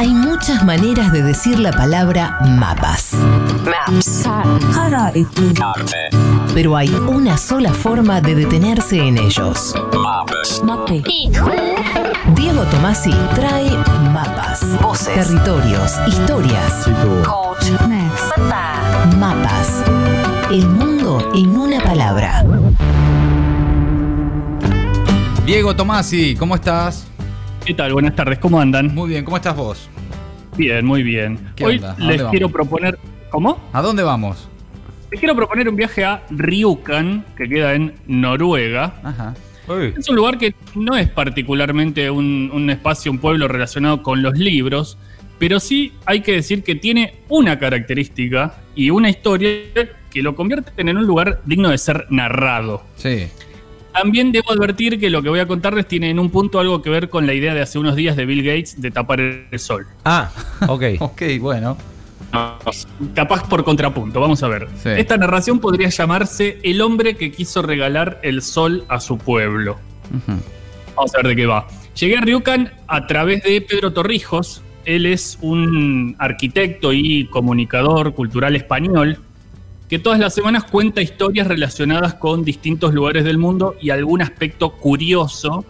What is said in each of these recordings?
Hay muchas maneras de decir la palabra mapas. Maps. Pero hay una sola forma de detenerse en ellos. Diego Tomasi trae mapas, voces, territorios, historias. Mapas. El mundo en una palabra. Diego Tomasi, ¿cómo estás? ¿Qué tal? Buenas tardes, ¿cómo andan? Muy bien, ¿cómo estás vos? Bien, muy bien. ¿Qué Hoy les quiero vamos? proponer. ¿Cómo? ¿A dónde vamos? Les quiero proponer un viaje a Ryukan, que queda en Noruega. Ajá. Es un lugar que no es particularmente un, un espacio, un pueblo relacionado con los libros, pero sí hay que decir que tiene una característica y una historia que lo convierten en un lugar digno de ser narrado. Sí. También debo advertir que lo que voy a contarles tiene en un punto algo que ver con la idea de hace unos días de Bill Gates de tapar el sol. Ah, ok. Ok, bueno. Capaz por contrapunto, vamos a ver. Sí. Esta narración podría llamarse El hombre que quiso regalar el sol a su pueblo. Vamos a ver de qué va. Llegué a Ryukan a través de Pedro Torrijos. Él es un arquitecto y comunicador cultural español que todas las semanas cuenta historias relacionadas con distintos lugares del mundo y algún aspecto curioso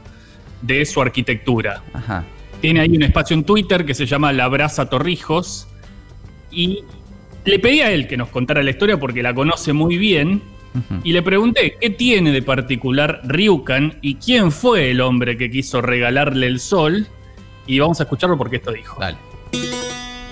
de su arquitectura. Ajá. Tiene ahí un espacio en Twitter que se llama La Brasa Torrijos. Y le pedí a él que nos contara la historia porque la conoce muy bien. Y le pregunté qué tiene de particular Ryukan y quién fue el hombre que quiso regalarle el sol. Y vamos a escucharlo porque esto dijo. Dale.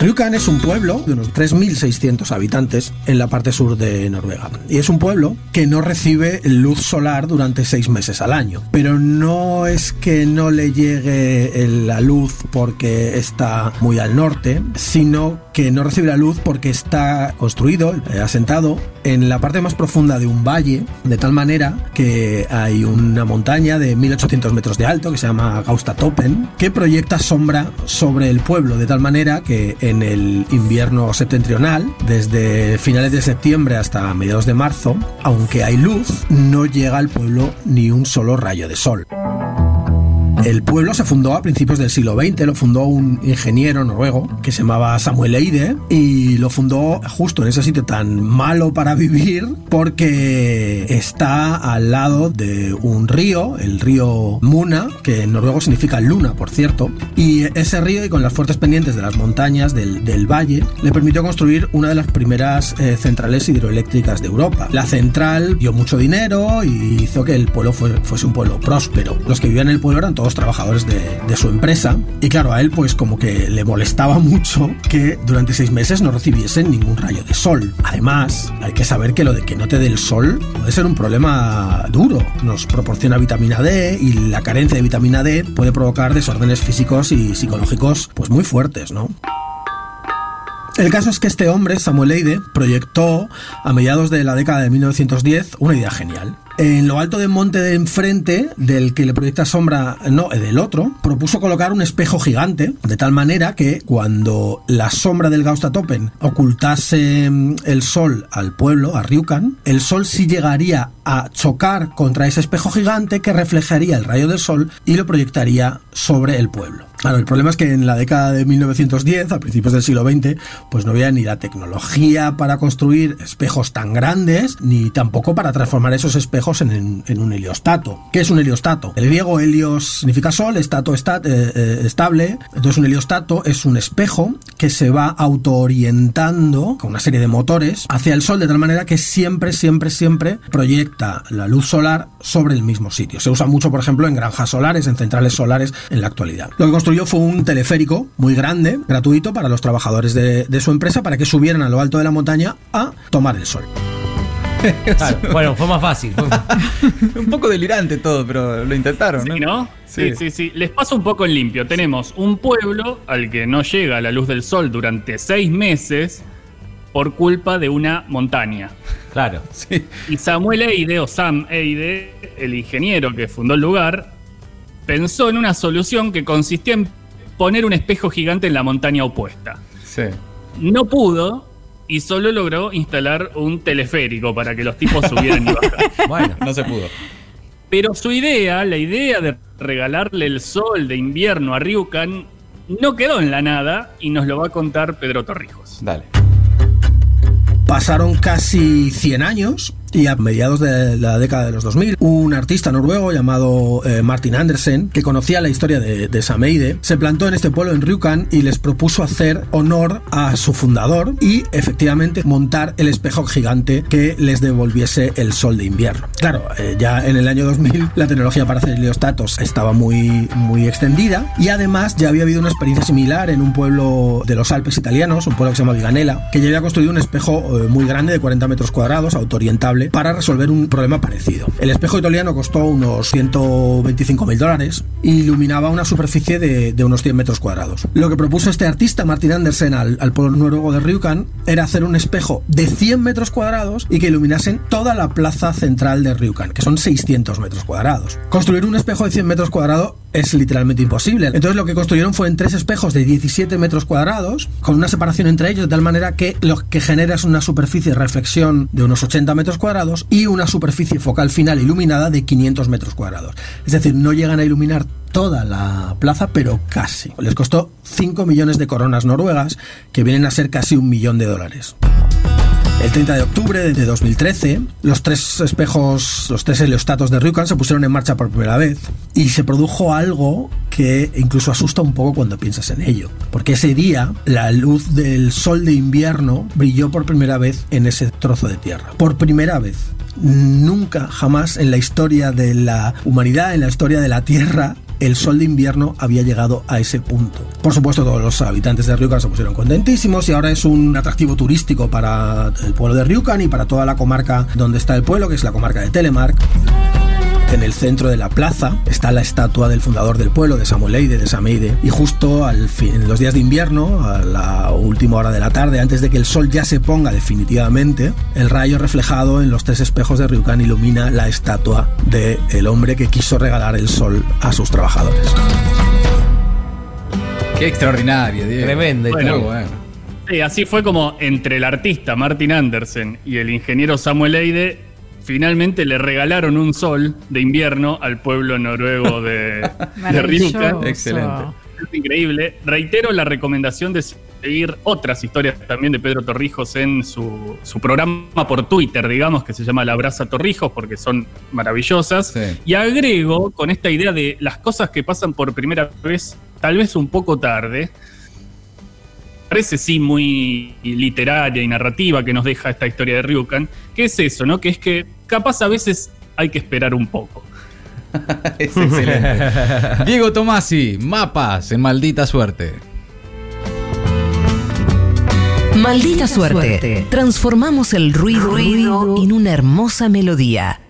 Ryukan es un pueblo de unos 3.600 habitantes en la parte sur de Noruega. Y es un pueblo que no recibe luz solar durante seis meses al año. Pero no es que no le llegue la luz porque está muy al norte, sino que no recibe la luz porque está construido, eh, asentado, en la parte más profunda de un valle, de tal manera que hay una montaña de 1800 metros de alto que se llama Gaustatoppen, que proyecta sombra sobre el pueblo, de tal manera que en el invierno septentrional, desde finales de septiembre hasta mediados de marzo, aunque hay luz, no llega al pueblo ni un solo rayo de sol. El pueblo se fundó a principios del siglo XX, lo fundó un ingeniero noruego que se llamaba Samuel Eide y lo fundó justo en ese sitio tan malo para vivir porque está al lado de un río, el río Muna, que en noruego significa luna, por cierto, y ese río y con las fuertes pendientes de las montañas del, valle le permitió construir una de las primeras eh, centrales hidroeléctricas de Europa. La central dio mucho dinero y hizo que el pueblo fue- fuese un pueblo próspero. Los que vivían en el pueblo eran todos trabajadores de, su empresa y claro, a él pues como que le molestaba mucho que durante seis meses no recibiesen ningún rayo de sol. Además, hay que saber que lo de que no te dé el sol puede ser un problema duro. Nos proporciona vitamina D y la carencia de vitamina D puede provocar desórdenes físicos y psicológicos pues muy fuertes, ¿no? El caso es que este hombre, Samuel Eide, proyectó a mediados de la década de 1910 una idea genial. En lo alto del monte de enfrente, del que le proyecta sombra, no, del otro, propuso colocar un espejo gigante, de tal manera que cuando la sombra del Gaustatoppen ocultase mm, el sol al pueblo, a Ryukan, el sol sí llegaría a chocar contra ese espejo gigante que reflejaría el rayo del sol y lo proyectaría sobre el pueblo. Claro, el problema es que en la década de 1910, a principios del siglo XX, pues no había ni la tecnología para construir espejos tan grandes, ni tampoco para transformar esos espejos en, un heliostato. ¿Qué es un heliostato? El griego helios significa sol, estato esta- eh, eh, estable. Entonces un heliostato es un espejo que se va autoorientando con una serie de motores hacia el sol de tal manera que siempre, siempre, siempre proyecta la luz solar sobre el mismo sitio. Se usa mucho, por ejemplo, en granjas solares, en centrales solares en la actualidad. Construyó fue un teleférico muy grande, gratuito para los trabajadores de, de su empresa para que subieran a lo alto de la montaña a tomar el sol. Claro, Bueno, fue más fácil. fue- Un poco delirante todo, pero lo intentaron, ¿no? Sí, ¿no? Sí. Sí. sí, sí, Les paso un poco en limpio. Tenemos un pueblo al que no llega la luz del sol durante seis meses por culpa de una montaña. Claro. Sí. Y Samuel Eide, o Sam Eide, el ingeniero que fundó el lugar, pensó en una solución que consistía en poner un espejo gigante en la montaña opuesta. Sí. No pudo y solo logró instalar un teleférico para que los tipos subieran y bajaran. Bueno. No se pudo. Pero su idea, la idea de regalarle el sol de invierno a Ryukan, no quedó en la nada y nos lo va a contar Pedro Torrijos. Dale. Pasaron casi 100 años y a mediados de la década de los 2000, un artista noruego llamado eh, Martin Andersen, que conocía la historia de, de Sameide, se plantó en este pueblo en Rjukan y les propuso hacer honor a su fundador y efectivamente montar el espejo gigante que les devolviese el sol de invierno. Claro, eh, ya en el año 2000 la tecnología para hacer heliostatos estaba muy, muy extendida y además ya había habido una experiencia similar en un pueblo de los Alpes italianos, un pueblo que se llama Viganela, que ya había construido un espejo eh, muy grande de 40 metros cuadrados, autoorientable para resolver un problema parecido. El espejo italiano costó unos 125 mil dólares y iluminaba una superficie de, unos 100 metros cuadrados. Lo que propuso este artista, Martin Andersen, al, al pueblo noruego de Rjukan, era hacer un espejo de 100 metros cuadrados y que iluminasen toda la plaza central de Rjukan, que son 600 metros cuadrados. Construir un espejo de 100 metros cuadrados es literalmente imposible. Entonces lo que construyeron fue en tres espejos de 17 metros cuadrados, con una separación entre ellos de tal manera que lo que genera es una superficie de reflexión de unos 80 metros cuadrados y una superficie focal final iluminada de 500 metros cuadrados. Es decir, no llegan a iluminar toda la plaza, pero casi. Les costó 5 millones de coronas noruegas, que vienen a ser casi un millón de dólares. El 30 de octubre de 2013, los tres espejos, los tres heliostatos de Ryukan se pusieron en marcha por primera vez y se produjo algo que incluso asusta un poco cuando piensas en ello. Porque ese día la luz del sol de invierno brilló por primera vez en ese trozo de tierra. Por primera vez. Nunca, jamás en la historia de la humanidad, en la historia de la Tierra, el sol de invierno había llegado a ese punto. Por supuesto, todos los habitantes de Ryukan se pusieron contentísimos y ahora es un atractivo turístico para el pueblo de Ryukan y para toda la comarca donde está el pueblo, que es la comarca de Telemark. En el centro de la plaza está la estatua del fundador del pueblo, de Samueleide, de Sameide. Y justo al fin, en los días de invierno, a la última hora de la tarde, antes de que el sol ya se ponga definitivamente, el rayo reflejado en los tres espejos de Ryukan ilumina la estatua del el hombre que quiso regalar el sol a sus trabajadores. Qué extraordinario, Diego. Tremendo. Bueno, bueno. Sí, así fue como entre el artista Martin Andersen y el ingeniero Samuel Eide finalmente le regalaron un sol de invierno al pueblo noruego de, de. Ryukan. Excelente. Es increíble. Reitero la recomendación de seguir otras historias también de Pedro Torrijos en su, su programa por Twitter, digamos, que se llama La Brasa Torrijos, porque son maravillosas. Sí. Y agrego con esta idea de las cosas que pasan por primera vez, tal vez un poco tarde. Parece sí muy literaria y narrativa que nos deja esta historia de Ryukan. que es eso, no? Que es que capaz a veces hay que esperar un poco. es excelente. Diego Tomasi, mapas en maldita suerte. Maldita suerte. Transformamos el ruido, ruido en una hermosa melodía.